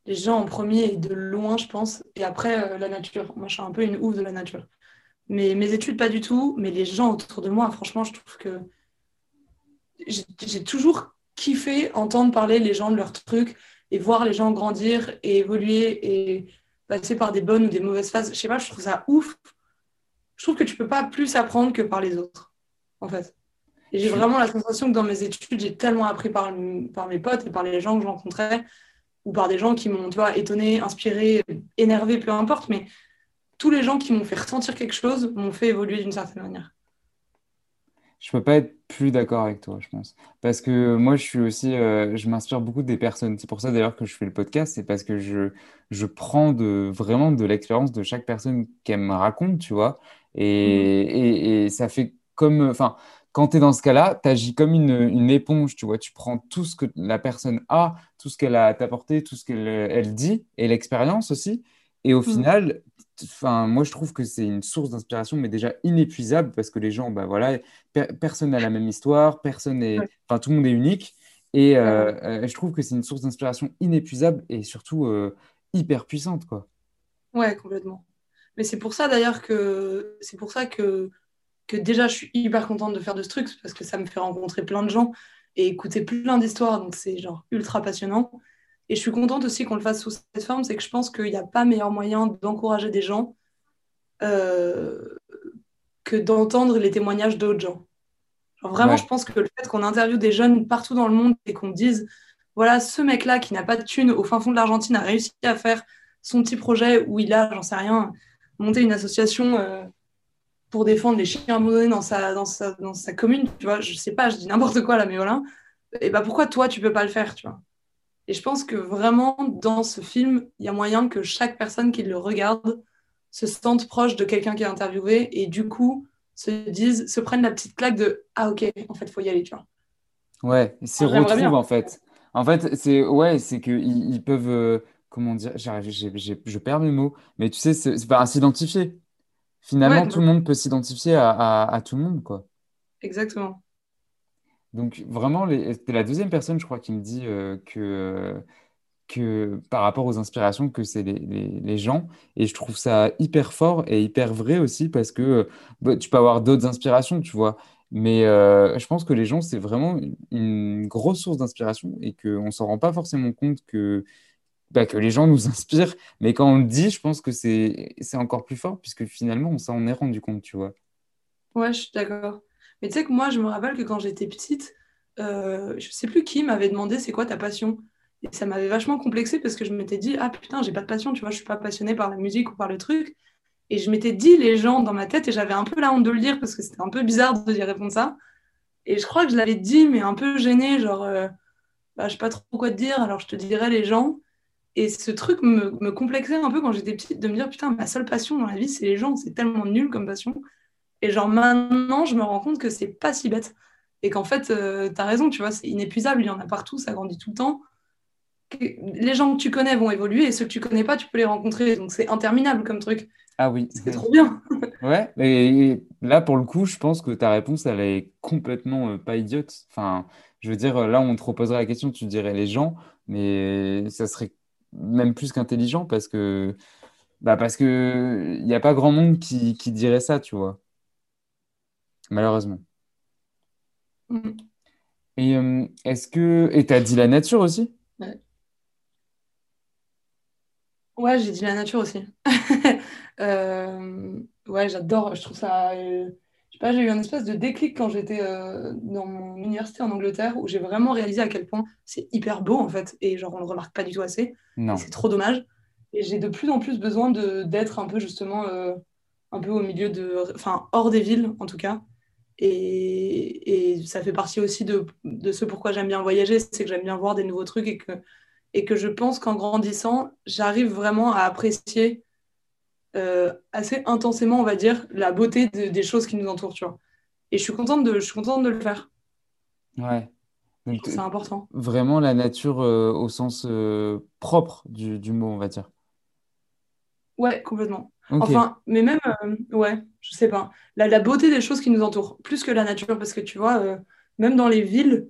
Les gens en premier et de loin, je pense. Et après, euh, la nature. Moi, je suis un peu une ouf de la nature. Mais mes études, pas du tout. Mais les gens autour de moi, franchement, je trouve que j'ai toujours kiffé entendre parler les gens de leurs trucs et voir les gens grandir et évoluer et passer par des bonnes ou des mauvaises phases. Je sais pas, je trouve ça ouf. Je trouve que tu peux pas plus apprendre que par les autres, en fait. Et j'ai vraiment la sensation que dans mes études, j'ai tellement appris par, par mes potes et par les gens que je rencontrais ou par des gens qui m'ont, tu vois, étonné, inspiré, énervé, peu importe, mais tous les gens qui m'ont fait ressentir quelque chose m'ont fait évoluer d'une certaine manière. Je peux pas être plus d'accord avec toi, je pense. Parce que moi, je suis aussi, euh, je m'inspire beaucoup des personnes. C'est pour ça d'ailleurs que je fais le podcast, c'est parce que je, je prends de, vraiment de l'expérience de chaque personne qu'elle me raconte, tu vois. Et, et, et ça fait comme, enfin, quand tu es dans ce cas-là, tu agis comme une, une éponge, tu vois. Tu prends tout ce que la personne a, tout ce qu'elle a à t'apporter, tout ce qu'elle elle dit, et l'expérience aussi. Et au final, enfin, moi, je trouve que c'est une source d'inspiration, mais déjà inépuisable, parce que les gens, bah voilà, per- personne n'a la même histoire, personne est, enfin, tout le monde est unique. Et euh, euh, je trouve que c'est une source d'inspiration inépuisable et surtout euh, hyper puissante, quoi. Ouais, complètement. Mais c'est pour ça d'ailleurs que c'est pour ça que, que déjà je suis hyper contente de faire de ce truc parce que ça me fait rencontrer plein de gens et écouter plein d'histoires, donc c'est genre ultra passionnant. Et je suis contente aussi qu'on le fasse sous cette forme, c'est que je pense qu'il n'y a pas meilleur moyen d'encourager des gens euh, que d'entendre les témoignages d'autres gens. Genre vraiment, Ouais. je pense que le fait qu'on interviewe des jeunes partout dans le monde et qu'on dise, voilà, ce mec-là qui n'a pas de thune au fin fond de l'Argentine a réussi à faire son petit projet où il a, j'en sais rien, monté une association euh, pour défendre les chiens abandonnés dans sa, dans sa, dans sa commune, tu vois, je sais pas, je dis n'importe quoi là, mais voilà. Et bah pourquoi toi tu peux pas le faire, tu vois? Et je pense que vraiment dans ce film, il y a moyen que chaque personne qui le regarde se sente proche de quelqu'un qui est interviewé et du coup se disent, se prennent la petite claque de ah ok, en fait faut y aller, tu vois. Ouais, retrouvent bien. en fait. En fait, c'est ouais, c'est que ils, peuvent euh, comment dire, je perds mes mots, mais tu sais, c'est c'est pas à s'identifier. Finalement, Ouais, tout le monde peut s'identifier à, à, à tout le monde, quoi. Exactement. Donc vraiment, t'es la deuxième personne, je crois, qui me dit euh, que que par rapport aux inspirations, que c'est les, gens. Et je trouve ça hyper fort et hyper vrai aussi parce que euh, bah, tu peux avoir d'autres inspirations, tu vois. Mais euh, je pense que les gens, c'est vraiment une, grosse source d'inspiration et qu'on ne s'en rend pas forcément compte que, bah, que les gens nous inspirent. Mais quand on le dit, je pense que c'est encore plus fort puisque finalement, on s'en est rendu compte, tu vois. Ouais, je suis d'accord. Mais tu sais que moi, je me rappelle que quand j'étais petite, euh, je sais plus qui m'avait demandé c'est quoi ta passion? Et ça m'avait vachement complexé parce que je m'étais dit, ah putain, j'ai pas de passion, tu vois, je suis pas passionnée par la musique ou par le truc. Et je m'étais dit les gens dans ma tête et j'avais un peu la honte de le dire parce que c'était un peu bizarre de lui répondre ça. Et je crois que je l'avais dit, mais un peu gênée, genre, euh, bah, je sais pas trop quoi te dire, alors je te dirai les gens. Et ce truc me, me complexait un peu quand j'étais petite de me dire, putain, ma seule passion dans la vie, c'est les gens, c'est tellement nul comme passion. Et genre maintenant, je me rends compte que c'est pas si bête. Et qu'en fait, euh, t'as raison, tu vois, c'est inépuisable, il y en a partout, ça grandit tout le temps. Les gens que tu connais vont évoluer et ceux que tu connais pas, tu peux les rencontrer. Donc c'est interminable comme truc. Ah oui. C'est trop bien. Ouais, et là, pour le coup, je pense que ta réponse, elle est complètement euh, pas idiote. Enfin, je veux dire, là, on te reposerait la question, tu dirais les gens, mais ça serait même plus qu'intelligent parce que, bah, parce que il n'y a pas grand monde qui, qui dirait ça, tu vois, malheureusement. Mm. Et euh, est-ce que... Et t'as dit la nature aussi? Ouais, j'ai dit la nature aussi. Euh, ouais, j'adore. Je trouve ça. euh, je sais pas, j'ai eu un espèce de déclic quand j'étais euh, dans mon université en Angleterre où j'ai vraiment réalisé à quel point c'est hyper beau en fait. Et genre, on le remarque pas du tout assez. C'est trop dommage. Et j'ai de plus en plus besoin d'être un peu justement un peu au milieu de, enfin hors des villes en tout cas. Et, et ça fait partie aussi de, de ce pourquoi j'aime bien voyager, c'est que j'aime bien voir des nouveaux trucs et que, et que je pense qu'en grandissant, j'arrive vraiment à apprécier euh, assez intensément, on va dire, la beauté de- des choses qui nous entourent, tu vois. Et je suis contente de, je suis contente de le faire. Ouais. Ça important. vraiment la nature euh, au sens euh, propre du, du mot, on va dire. Ouais, complètement. Enfin, mais même, euh, ouais, je sais pas. La, la beauté des choses qui nous entourent, plus que la nature, parce que tu vois, euh, même dans les villes,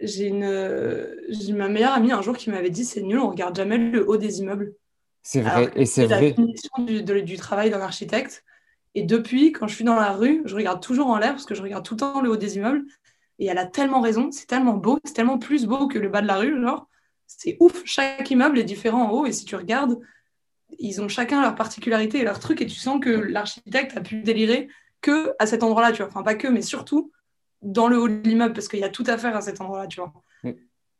j'ai une, euh, j'ai ma meilleure amie un jour qui m'avait dit, c'est nul, on regarde jamais le haut des immeubles. C'est vrai, et c'est la vrai. définition du, de- du travail d'un architecte. Et depuis, quand je suis dans la rue, je regarde toujours en l'air parce que je regarde tout le temps le haut des immeubles. Et elle a tellement raison, c'est tellement beau, c'est tellement plus beau que le bas de la rue, genre. C'est ouf, chaque immeuble est différent en haut. Et si tu regardes, ils ont chacun leur particularité et leur truc. Et tu sens que l'architecte a pu délirer que à cet endroit-là, tu vois. Enfin, pas que, mais surtout dans le haut de l'immeuble parce qu'il y a tout à faire à cet endroit-là, tu vois.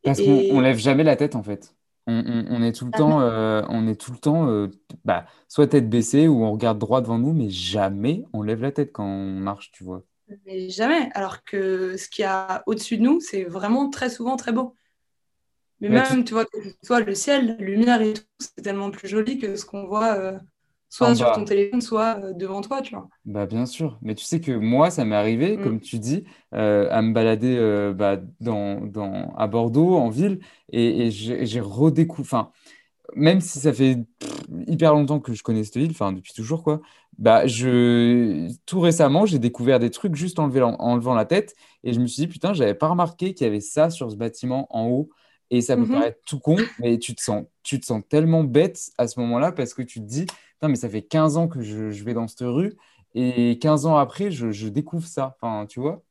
Parce qu'on Et- on lève jamais la tête en fait. On, on- on est tout le temps, euh, on est tout le temps euh, bah, soit tête baissée ou on regarde droit devant nous, mais jamais on lève la tête quand on marche, tu vois. Mais jamais. Alors que ce qu'il y a au-dessus de nous, c'est vraiment très souvent très beau. Mais Mais même, tu vois, soit le ciel, la lumière et tout, c'est tellement plus joli que ce qu'on voit euh, soit En sur bas. ton téléphone, soit euh, devant toi, tu vois. Bah bien sûr, mais tu sais que moi, ça m'est arrivé, Mm. comme tu dis, euh, à me balader bah, dans, dans, à Bordeaux, en ville, et, et j'ai redécouvert, enfin, même si ça fait pff, hyper longtemps que je connais cette ville, enfin depuis toujours quoi, bah je tout récemment j'ai découvert des trucs juste en, levant- en levant la tête et je me suis dit putain j'avais pas remarqué qu'il y avait ça sur ce bâtiment en haut et ça peut Mhm. paraître tout con mais tu te sens tu te sens tellement bête à ce moment-là parce que tu te dis putain mais ça fait 15 ans que je, je vais dans cette rue et 15 ans après je, je découvre ça, enfin tu vois?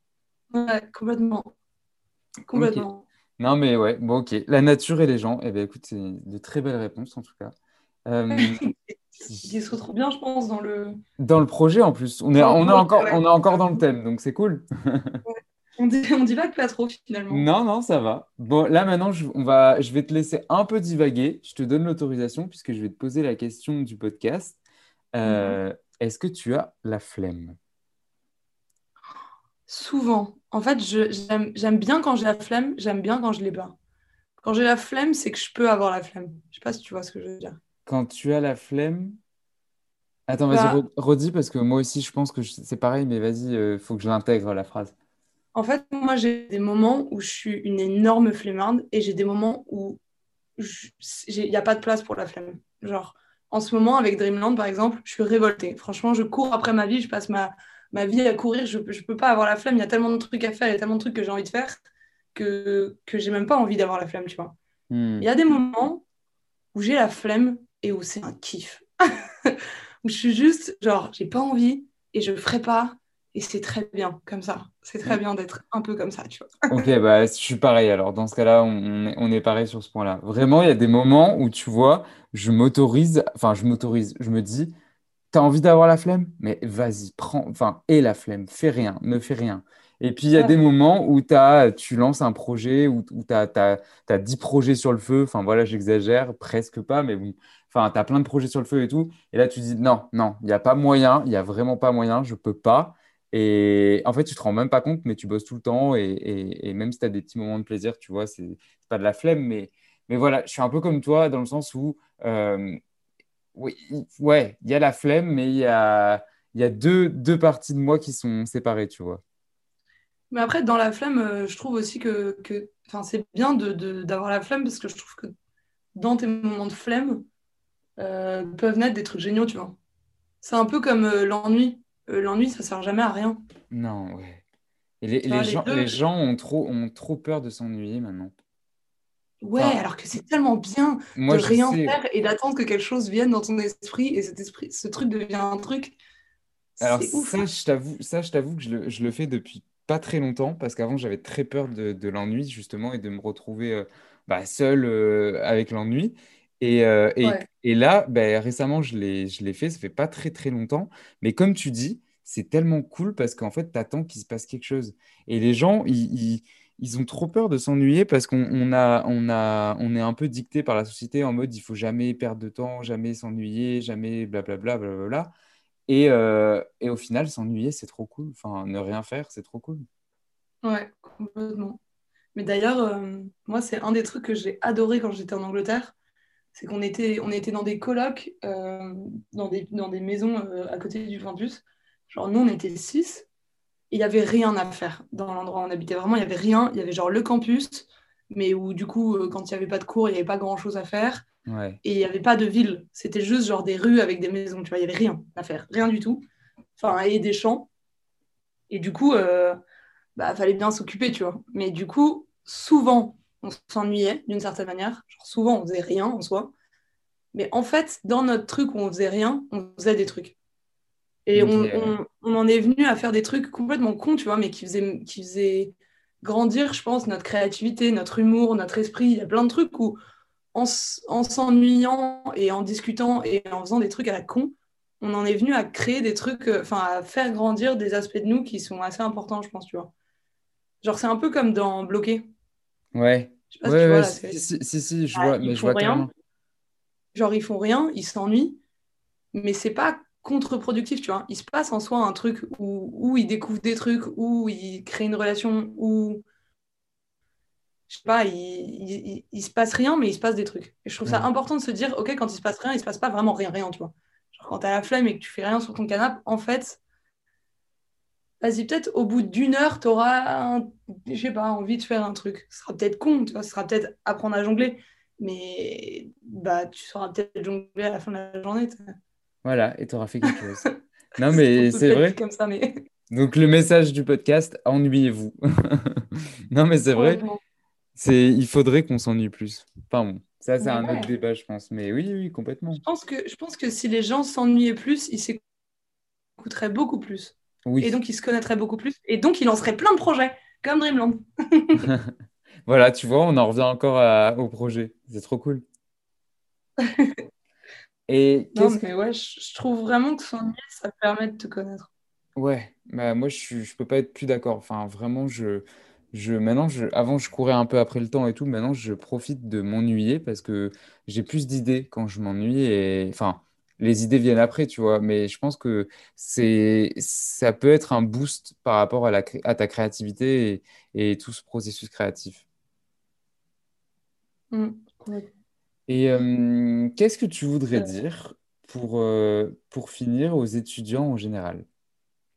Ouais, complètement. Complètement. Non mais ouais, bon ok, la nature et les gens, eh ben écoute c'est de très belles réponses en tout cas. Euh, Qui se retrouve bien, je pense, dans le. Dans le projet en plus, on est, on est encore, ouais. on est encore dans le thème, donc c'est cool. On dit, on divague pas trop, finalement. Non, non, ça va. Bon, là maintenant, je, on va, je vais te laisser un peu divaguer. Je te donne l'autorisation puisque je vais te poser la question du podcast. Euh, Est-ce que tu as la flemme? Souvent. En fait, j'aime, bien quand j'ai la flemme, j'aime bien quand je l'ai pas. Quand j'ai la flemme, c'est que je peux avoir la flemme. Je sais pas si tu vois ce que je veux dire. Quand tu as la flemme... Attends, vas-y, Bah- re- redis parce que moi aussi, je pense que je- c'est pareil, mais vas-y, il faut que je l'intègre, la phrase. En fait, moi, j'ai des moments où je suis une énorme flemmarde et j'ai des moments où il n'y a pas de place pour la flemme. Genre, en ce moment, avec Dreamland, par exemple, je suis révoltée. Franchement, je cours après ma vie, je passe ma, ma vie à courir. Je ne peux pas avoir la flemme. Il y a tellement de trucs à faire, il y a tellement de trucs que j'ai envie de faire que, que j'ai même pas envie d'avoir la flemme, tu vois. Hmm. Il y a des moments où j'ai la flemme et où c'est un kiff. où je suis juste, genre, j'ai pas envie et je ferai pas. Et c'est très bien comme ça. C'est très bien d'être un peu comme ça, tu vois. Ok, bah, je suis pareil. Alors, dans ce cas-là, on est, on est pareil sur ce point-là. Vraiment, il y a des moments où, tu vois, je m'autorise, enfin, je m'autorise, je me dis, t'as envie d'avoir la flemme? Mais vas-y, prends, enfin, aie la flemme, fais rien, ne fais rien. Et puis, il y a Ouais. des moments où tu lances un projet, où, où tu as, t'as, 10 projets sur le feu. Enfin, voilà, j'exagère, presque pas, mais bon. Enfin, tu as plein de projets sur le feu et tout. Et là, tu dis, non, non, il n'y a pas moyen, il n'y a vraiment pas moyen, je peux pas. Et en fait, tu te rends même pas compte, mais tu bosses tout le temps. Et, même si tu as des petits moments de plaisir, tu vois, c'est pas de la flemme. Mais, mais voilà, je suis un peu comme toi dans le sens où, euh, oui, ouais, il y a la flemme, mais il y a, y a deux, deux parties de moi qui sont séparées, tu vois. Mais après, dans la flemme, euh, je trouve aussi que, que c'est bien d'avoir la flemme parce que je trouve que dans tes moments de flemme, euh, peuvent naître des trucs géniaux, tu vois. C'est un peu comme l'ennui. Euh, l'ennui, ça sert jamais à rien. Non, ouais. Et les, Tu vois, les les gens, deux- les gens ont trop, ont trop peur de s'ennuyer maintenant. Ouais, Enfin, alors que c'est tellement bien Moi, de rien sais. faire et d'attendre que quelque chose vienne dans ton esprit et cet esprit, ce truc devient un truc. Alors C'est ouf. ça, je t'avoue, ça, je t'avoue que je le, je le fais depuis pas très longtemps parce qu'avant, j'avais très peur de, de l'ennui, justement, et de me retrouver euh, bah, seul euh, avec l'ennui. Et, euh, et, Ouais. et là, bah, récemment, je l'ai, fait, ça fait pas très très longtemps. Mais comme tu dis, c'est tellement cool parce qu'en fait, tu attends qu'il se passe quelque chose. Et les gens, ils, ils- ils ont trop peur de s'ennuyer parce qu'on on a, on a, on est un peu dicté par la société en mode il faut jamais perdre de temps, jamais s'ennuyer, jamais blablabla, blablabla. Et, euh, et au final, s'ennuyer, c'est trop cool. Enfin, ne rien faire, c'est trop cool. Ouais, complètement. Mais d'ailleurs, euh, moi, c'est un des trucs que j'ai adoré quand j'étais en Angleterre. C'est qu'on était, on était dans des colocs, euh, dans, des, dans des maisons à côté du campus. Genre, nous, on était six il n'y avait rien à faire dans l'endroit où on habitait. Vraiment, il n'y avait rien. Il y avait genre le campus, mais où du coup, euh, quand il n'y avait pas de cours, il n'y avait pas grand-chose à faire. Et il n'y avait pas de ville. C'était juste genre des rues avec des maisons. Tu vois, il n'y avait rien à faire. Rien du tout. Enfin, et des champs. Et du coup, euh, bah, fallait bien s'occuper, tu vois. Mais du coup, souvent, on s'ennuyait d'une certaine manière. Genre, souvent, on faisait rien en soi. Mais en fait, dans notre truc où on faisait rien, on faisait des trucs. Et on, en est venu à faire des trucs complètement cons, tu vois, mais qui faisaient, qui faisaient grandir, je pense, notre créativité, notre humour, notre esprit. Il y a plein de trucs où, en, s'ennuyant et en discutant et en faisant des trucs à la con, on en est venu à créer des trucs, euh, enfin, à faire grandir des aspects de nous qui sont assez importants, je pense, tu vois. Genre, c'est un peu comme dans Bloqué. Ouais. Je sais pas ouais, si, tu vois, si, si, si, je vois, mais je vois rien. Genre, ils font rien, ils s'ennuient, mais c'est pas contre-productif, tu vois. Il se passe en soi un truc où, où il découvre des trucs, où il crée une relation, où je sais pas, il, il, se passe rien, mais il se passe des trucs. Et je trouve ça important de se dire, ok, quand il se passe rien, il se passe pas vraiment rien, rien, tu vois. Genre, quand t'as la flemme et que tu fais rien sur ton canapé, en fait, vas-y, peut-être au bout d'une heure, t'auras, je sais pas, envie de faire un truc. Ce sera peut-être con, tu vois, ce sera peut-être apprendre à jongler, mais bah, tu sauras peut-être jongler à la fin de la journée. Voilà, et tu auras fait quelque chose. non, mais c'est vrai. Comme ça, mais... Donc, le message du podcast, ennuyez-vous. non, mais c'est vrai. C'est, il faudrait qu'on s'ennuie plus. Bon, ça, c'est un autre débat, je pense. Mais oui, oui, complètement. Je pense que, je pense que si les gens s'ennuyaient plus, ils s'écouteraient beaucoup plus. Oui. Et donc, ils se connaîtraient beaucoup plus. Et donc, ils lanceraient plein de projets, comme Dreamland. voilà, tu vois, on en revient encore au projet. C'est trop cool. Et non, mais ouais, je, trouve vraiment que s'ennuyer, ça permet de te connaître. Ouais, bah moi je, je peux pas être plus d'accord. Enfin, vraiment, je, je, maintenant, je, avant je courais un peu après le temps et tout. Maintenant, je profite de m'ennuyer parce que j'ai plus d'idées quand je m'ennuie. Et enfin, les idées viennent après, tu vois. Mais je pense que c'est, ça peut être un boost par rapport à, la, à ta créativité et, et tout ce processus créatif. Mmh, et euh, qu'est-ce que tu voudrais dire pour, euh, pour finir aux étudiants en général?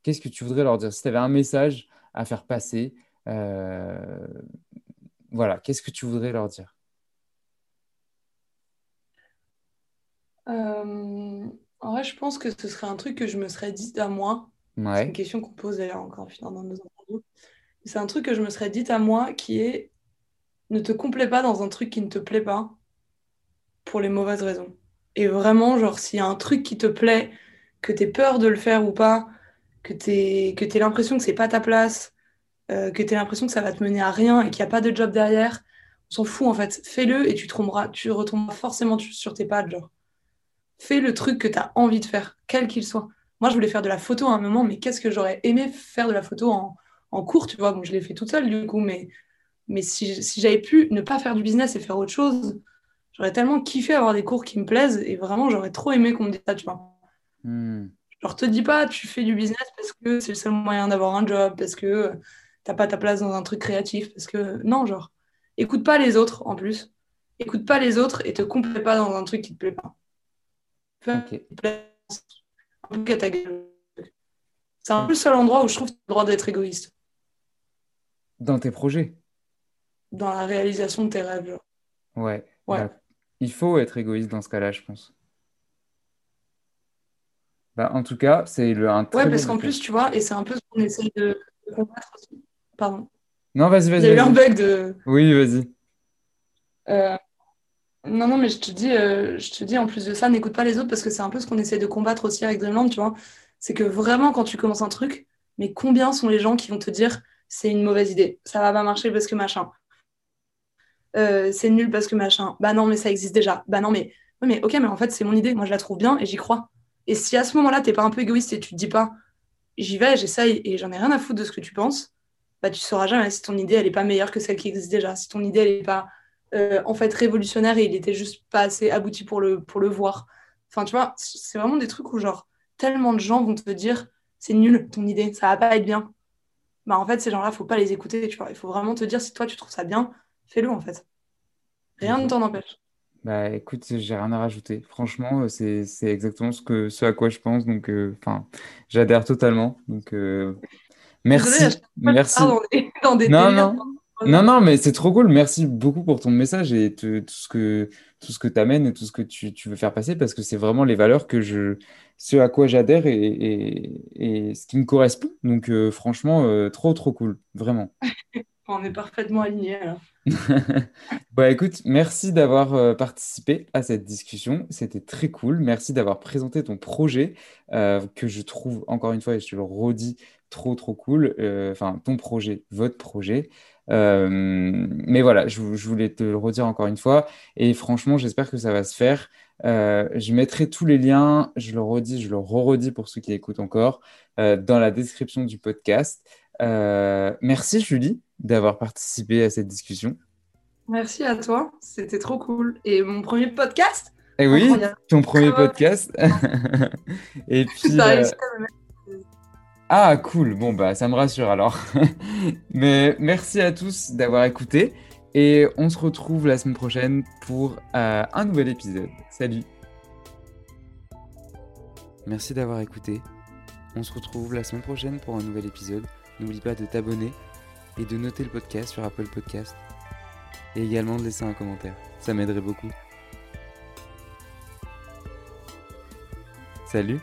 Qu'est-ce que tu voudrais leur dire? Si tu avais un message à faire passer, euh, voilà, qu'est-ce que tu voudrais leur dire? En vrai, je pense que ce serait un truc que je me serais dit à moi. C'est une question qu'on pose d'ailleurs encore dans nos interviews. C'est un truc que je me serais dit à moi qui est ne te complais pas dans un truc qui ne te plaît pas pour les mauvaises raisons. Et vraiment, genre, s'il y a un truc qui te plaît, que tu peur de le faire ou pas, que tu que l'impression que c'est pas ta place, euh, que tu l'impression que ça va te mener à rien et qu'il n'y a pas de job derrière, on s'en fout en fait. Fais-le et tu, tomberas, tu retomberas forcément sur tes pattes. Genre. Fais le truc que tu as envie de faire, quel qu'il soit. Moi, je voulais faire de la photo à un moment, mais qu'est-ce que j'aurais aimé faire de la photo en, en cours, tu vois? Bon, je l'ai fait toute seule du coup, mais, mais si, si j'avais pu ne pas faire du business et faire autre chose, J'aurais tellement kiffé avoir des cours qui me plaisent et vraiment, j'aurais trop aimé qu'on me dise ça, tu vois? Hmm. Genre, te dis pas, tu fais du business parce que c'est le seul moyen d'avoir un job, parce que t'as pas ta place dans un truc créatif, parce que. Non, genre, écoute pas les autres en plus. Écoute pas les autres et te complais pas dans un truc qui te plaît pas. C'est un peu le seul endroit où je trouve que tu as le droit d'être égoïste. Dans tes projets Dans la réalisation de tes rêves. Genre. Ouais. Ouais. Bah, il faut être égoïste dans ce cas-là, je pense. Bah, en tout cas, c'est le, un très Ouais, parce qu'en plus, tu vois, et c'est un peu ce qu'on essaye de, combattre aussi. Pardon. Non, vas-y, vas-y. Il y a eu un bug de. Oui, vas-y. Euh, non, non, mais je te dis, euh, je te dis en plus de ça, n'écoute pas les autres parce que c'est un peu ce qu'on essaie de combattre aussi avec Dreamland, tu vois. C'est que vraiment, quand tu commences un truc, mais combien sont les gens qui vont te dire c'est une mauvaise idée, ça va pas marcher parce que machin. Euh, c'est nul parce que machin. Bah non, mais ça existe déjà. Bah non, mais, mais ok, mais en fait, c'est mon idée. Moi, je la trouve bien et j'y crois. Et si à ce moment-là, t'es pas un peu égoïste et tu te dis pas, j'y vais, j'essaye et j'en ai rien à foutre de ce que tu penses, bah, tu sauras jamais si ton idée elle est pas meilleure que celle qui existe déjà, si ton idée elle est pas euh, en fait révolutionnaire et il était juste pas assez abouti pour le, pour le voir. Enfin, tu vois, c'est vraiment des trucs où genre tellement de gens vont te dire c'est nul ton idée, ça va pas être bien. Bah en fait ces gens-là, faut pas les écouter, tu vois. Il faut vraiment te dire si toi tu trouves ça bien, fais-le en fait. Rien ne t'en empêche. Bah écoute, j'ai rien à rajouter. Franchement, c'est c'est exactement ce que ce à quoi je pense. Donc, euh, enfin, j'adhère totalement. Donc, euh, merci, merci. pars dans des, dans des Non, non. Non, non, mais c'est trop cool. Merci beaucoup pour ton message et te- tout ce que, tout ce que tu amènes et tout ce que tu, tu veux faire passer parce que c'est vraiment les valeurs que je, ce à quoi j'adhère et, et, et ce qui me correspond. Donc, euh, franchement, euh, trop, trop cool. Vraiment. On est parfaitement alignés alors. Bah écoute, merci d'avoir euh, participé à cette discussion. C'était très cool. Merci d'avoir présenté ton projet euh, que je trouve, encore une fois, et je te le redis, trop, trop cool. Euh, Enfin, ton projet, votre projet. Euh, mais voilà, je, vou- je voulais te le redire encore une fois. Et franchement, j'espère que ça va se faire. Euh, je mettrai tous les liens, je le redis, je le re-redis pour ceux qui écoutent encore, euh, dans la description du podcast. Merci Julie d'avoir participé à cette discussion. Merci à toi, c'était trop cool. Et mon premier podcast? Et oui, Incroyable. ton premier bon. podcast. Et puis, T'as réussi à me mettre- ah, cool. Bon, bah, ça me rassure alors. Mais merci à tous d'avoir écouté. Et on se retrouve la semaine prochaine pour euh, un nouvel épisode. Salut. Merci d'avoir écouté. On se retrouve la semaine prochaine pour un nouvel épisode. N'oublie pas de t'abonner et de noter le podcast sur Apple Podcast. Et également de laisser un commentaire. Ça m'aiderait beaucoup. Salut